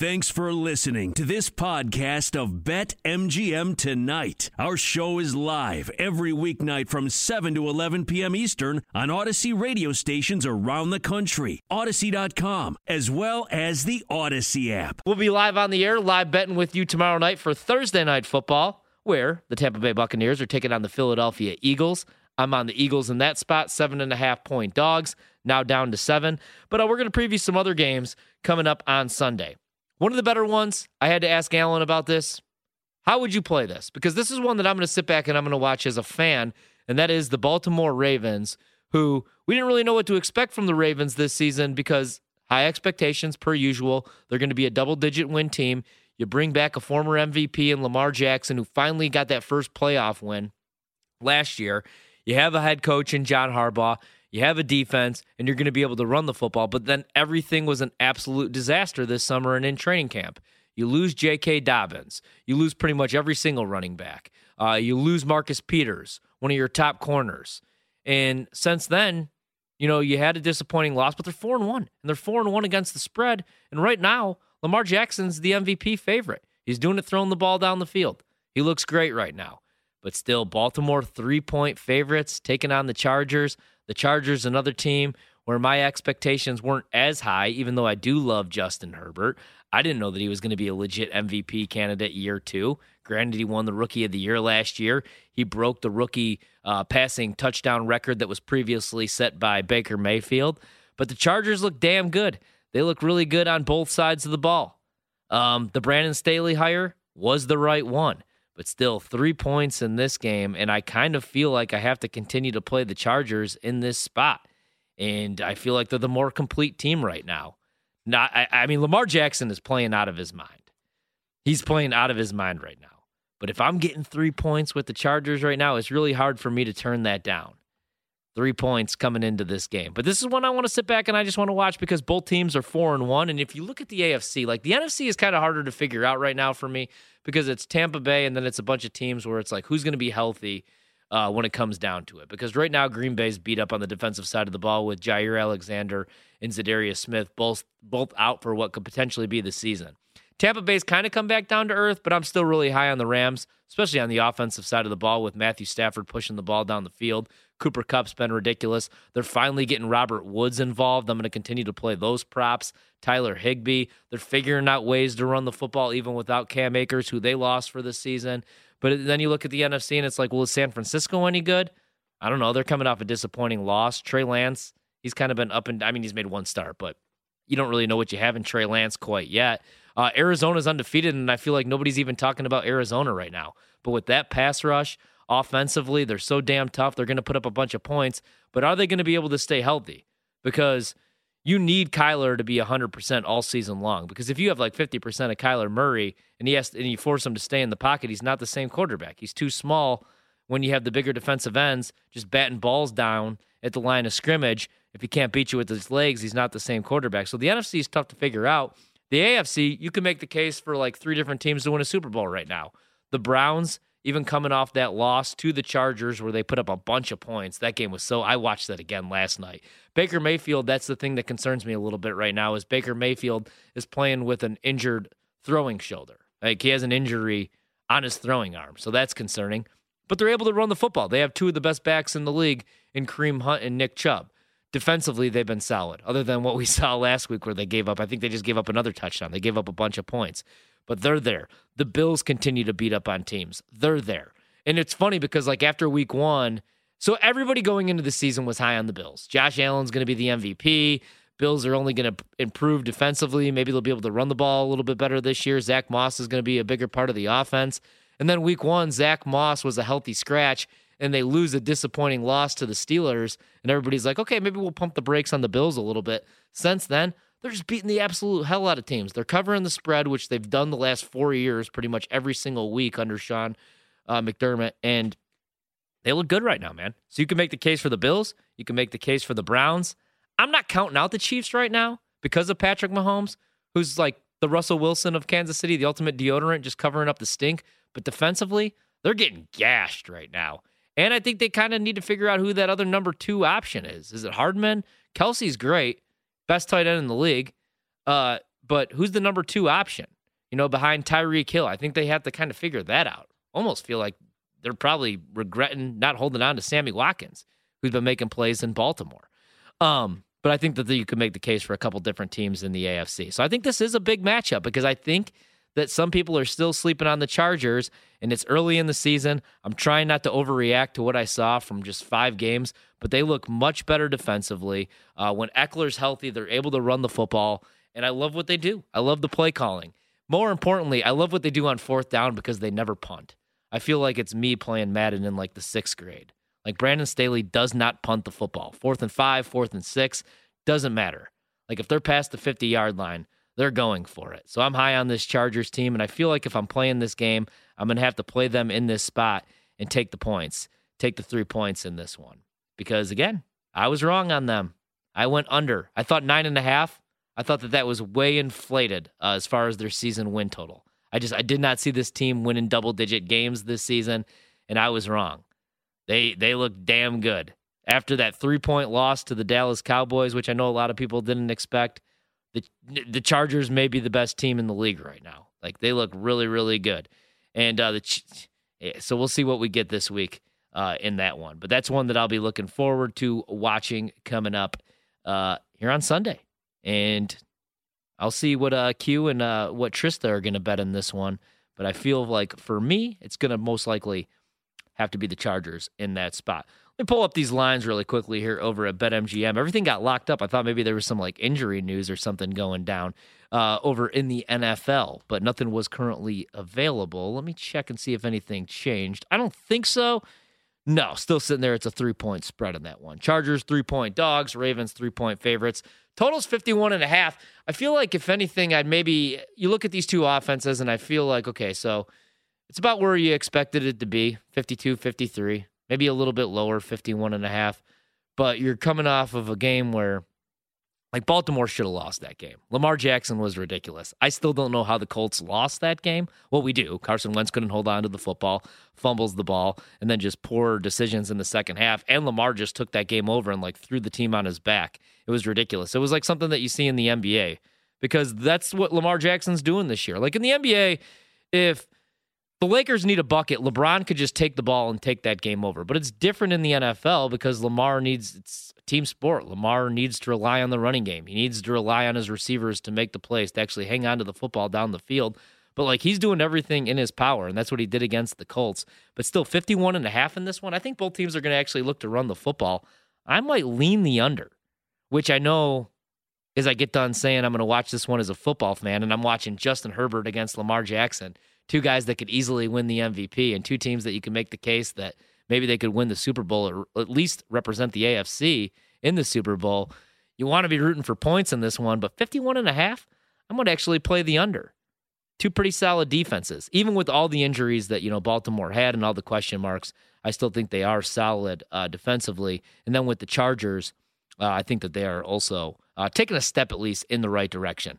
Thanks for listening to this podcast of Bet MGM Tonight. Our show is live every weeknight from 7 to 11 p.m. Eastern on Audacy radio stations around the country, Audacy.com, as well as the Audacy app. We'll be live on the air, live betting with you tomorrow night for Thursday night football, where the Tampa Bay Buccaneers are taking on the Philadelphia Eagles. I'm on the Eagles in that spot, seven and a half point dogs, now down to seven. But uh, we're going to preview some other games coming up on Sunday. One of the better ones, I had to ask Alan about this. How would you play this? Because this is one that I'm going to sit back and I'm going to watch as a fan, and that is the Baltimore Ravens, who we didn't really know what to expect from the Ravens this season because high expectations per usual. They're going to be a double digit win team. You bring back a former MVP in Lamar Jackson, who finally got that first playoff win last year. You have a head coach in John Harbaugh. You have a defense, and you're going to be able to run the football. But then everything was an absolute disaster this summer and in training camp. You lose J.K. Dobbins. You lose pretty much every single running back. Uh, you lose Marcus Peters, one of your top corners. And since then, you know, you had a disappointing loss, but they're four and one, and they're four and one against the spread. And right now, Lamar Jackson's the MVP favorite. He's doing it throwing the ball down the field. He looks great right now. But still, Baltimore three point favorites taking on the Chargers. The Chargers, another team where my expectations weren't as high, even though I do love Justin Herbert. I didn't know that he was going to be a legit MVP candidate year two. Granted, he won the Rookie of the Year last year. He broke the rookie uh, passing touchdown record that was previously set by Baker Mayfield. But the Chargers look damn good. They look really good on both sides of the ball. Um, the Brandon Staley hire was the right one but still three points in this game. And I kind of feel like I have to continue to play the Chargers in this spot. And I feel like they're the more complete team right now. Not, I, I mean, Lamar Jackson is playing out of his mind. He's playing out of his mind right now. But if I'm getting three points with the Chargers right now, it's really hard for me to turn that down. Three points coming into this game. But this is one I want to sit back and I just want to watch because both teams are four and one. And if you look at the AFC, like the NFC is kind of harder to figure out right now for me because it's Tampa Bay and then it's a bunch of teams where it's like who's going to be healthy uh, when it comes down to it. Because right now Green Bay's beat up on the defensive side of the ball with Jaire Alexander and Za'Darius Smith both both out for what could potentially be the season. Tampa Bay's kind of come back down to earth, but I'm still really high on the Rams, especially on the offensive side of the ball with Matthew Stafford pushing the ball down the field. Cooper Kupp's been ridiculous. They're finally getting Robert Woods involved. I'm going to continue to play those props. Tyler Higbee. They're figuring out ways to run the football even without Cam Akers, who they lost for this season. But then you look at the NFC and it's like, well, is San Francisco any good? I don't know. They're coming off a disappointing loss. Trey Lance, he's kind of been up and I mean, he's made one start, but you don't really know what you have in Trey Lance quite yet. Uh, Arizona's undefeated, and I feel like nobody's even talking about Arizona right now. But with that pass rush, offensively, they're so damn tough. They're going to put up a bunch of points, but are they going to be able to stay healthy? Because you need Kyler to be 100% all season long. Because if you have like 50% of Kyler Murray and he has and you force him to stay in the pocket, he's not the same quarterback. He's too small when you have the bigger defensive ends just batting balls down at the line of scrimmage. If he can't beat you with his legs, he's not the same quarterback. So the NFC is tough to figure out. The AFC, you can make the case for like three different teams to win a Super Bowl right now. The Browns, even coming off that loss to the Chargers where they put up a bunch of points. That game was so I watched that again last night. Baker Mayfield, that's the thing that concerns me a little bit right now is Baker Mayfield is playing with an injured throwing shoulder. Like he has an injury on his throwing arm. So that's concerning. But they're able to run the football. They have two of the best backs in the league in Kareem Hunt and Nick Chubb defensively they've been solid other than what we saw last week where they gave up i think they just gave up another touchdown. They gave up a bunch of points but they're there. The bills continue to beat up on teams. They're there. And it's funny because like after week one so everybody going into the season was high on the bills. Josh allen's going to be the mvp bills are only going to improve defensively. Maybe they'll be able to run the ball a little bit better this year. Zach moss is going to be a bigger part of the offense. And then week one zach moss was a healthy scratch and they lose a disappointing loss to the Steelers, and everybody's like, okay, maybe we'll pump the brakes on the Bills a little bit. Since then, they're just beating the absolute hell out of teams. They're covering the spread, which they've done the last four years, pretty much every single week under Sean uh, McDermott, and they look good right now, man. So you can make the case for the Bills, you can make the case for the Browns. I'm not counting out the Chiefs right now because of Patrick Mahomes, who's like the Russell Wilson of Kansas City, the ultimate deodorant, just covering up the stink. But defensively, they're getting gashed right now. And I think they kind of need to figure out who that other number two option is. Is it Hardman? Kelsey's great, best tight end in the league. Uh, but who's the number two option? You know, behind Tyreek Hill. I think they have to kind of figure that out. Almost feel like they're probably regretting not holding on to Sammy Watkins, who's been making plays in Baltimore. Um, but I think that you could make the case for a couple different teams in the AFC. So I think this is a big matchup because I think that some people are still sleeping on the Chargers and it's early in the season. I'm trying not to overreact to what I saw from just five games, but they look much better defensively. Uh, when Ekeler's healthy, they're able to run the football, and I love what they do. I love the play calling. More importantly, I love what they do on fourth down because they never punt. I feel like it's me playing Madden in like the sixth grade. Like Brandon Staley does not punt the football. Fourth and five, fourth and six, doesn't matter. Like if they're past the 50 yard line, they're going for it. So I'm high on this Chargers team, and I feel like if I'm playing this game, I'm going to have to play them in this spot and take the points, take the three points in this one. Because again, I was wrong on them. I went under. I thought nine and a half. I thought that that was way inflated uh, as far as their season win total. I just I did not see this team winning double digit games this season, and I was wrong. They they look damn good after that three point loss to the Dallas Cowboys, which I know a lot of people didn't expect. The the Chargers may be the best team in the league right now. Like they look really really good, and uh, the so we'll see what we get this week uh, in that one. But that's one that I'll be looking forward to watching coming up uh, here on Sunday, and I'll see what uh, Q and uh, what Trista are going to bet in this one. But I feel like for me, it's going to most likely have to be the Chargers in that spot. Me pull up these lines really quickly here over at BetMGM. Everything got locked up. I thought maybe there was some like injury news or something going down uh, over in the NFL, but nothing was currently available. Let me check and see if anything changed. I don't think so. No, still sitting there. It's a three point spread on that one. Chargers, three point dogs. Ravens, three point favorites. Total's 51 and a half. I feel like if anything, I'd maybe, you look at these two offenses and I feel like, okay, so it's about where you expected it to be 52, 53 maybe a little bit lower, 51 and a half. But you're coming off of a game where like Baltimore should have lost that game. Lamar Jackson was ridiculous. I still don't know how the Colts lost that game. Well, we do. Carson Wentz couldn't hold on to the football, fumbles the ball, and then just poor decisions in the second half. And Lamar just took that game over and like threw the team on his back. It was ridiculous. It was like something that you see in the NBA because that's what Lamar Jackson's doing this year. Like in the NBA, if the Lakers need a bucket. LeBron could just take the ball and take that game over. But it's different in the NFL because Lamar needs it's team sport. Lamar needs to rely on the running game. He needs to rely on his receivers to make the plays, to actually hang on to the football down the field. But like he's doing everything in his power, and that's what he did against the Colts. But still 51 and a half in this one. I think both teams are going to actually look to run the football. I might lean the under, which I know as I get done saying I'm going to watch this one as a football fan, and I'm watching Justin Herbert against Lamar Jackson two guys that could easily win the MVP and two teams that you can make the case that maybe they could win the Super Bowl or at least represent the AFC in the Super Bowl. You want to be rooting for points in this one, but 51 and a half, I'm going to actually play the under. Two pretty solid defenses. Even with all the injuries that, you know, Baltimore had and all the question marks, I still think they are solid uh, defensively. And then with the Chargers, uh, I think that they are also uh, taking a step at least in the right direction.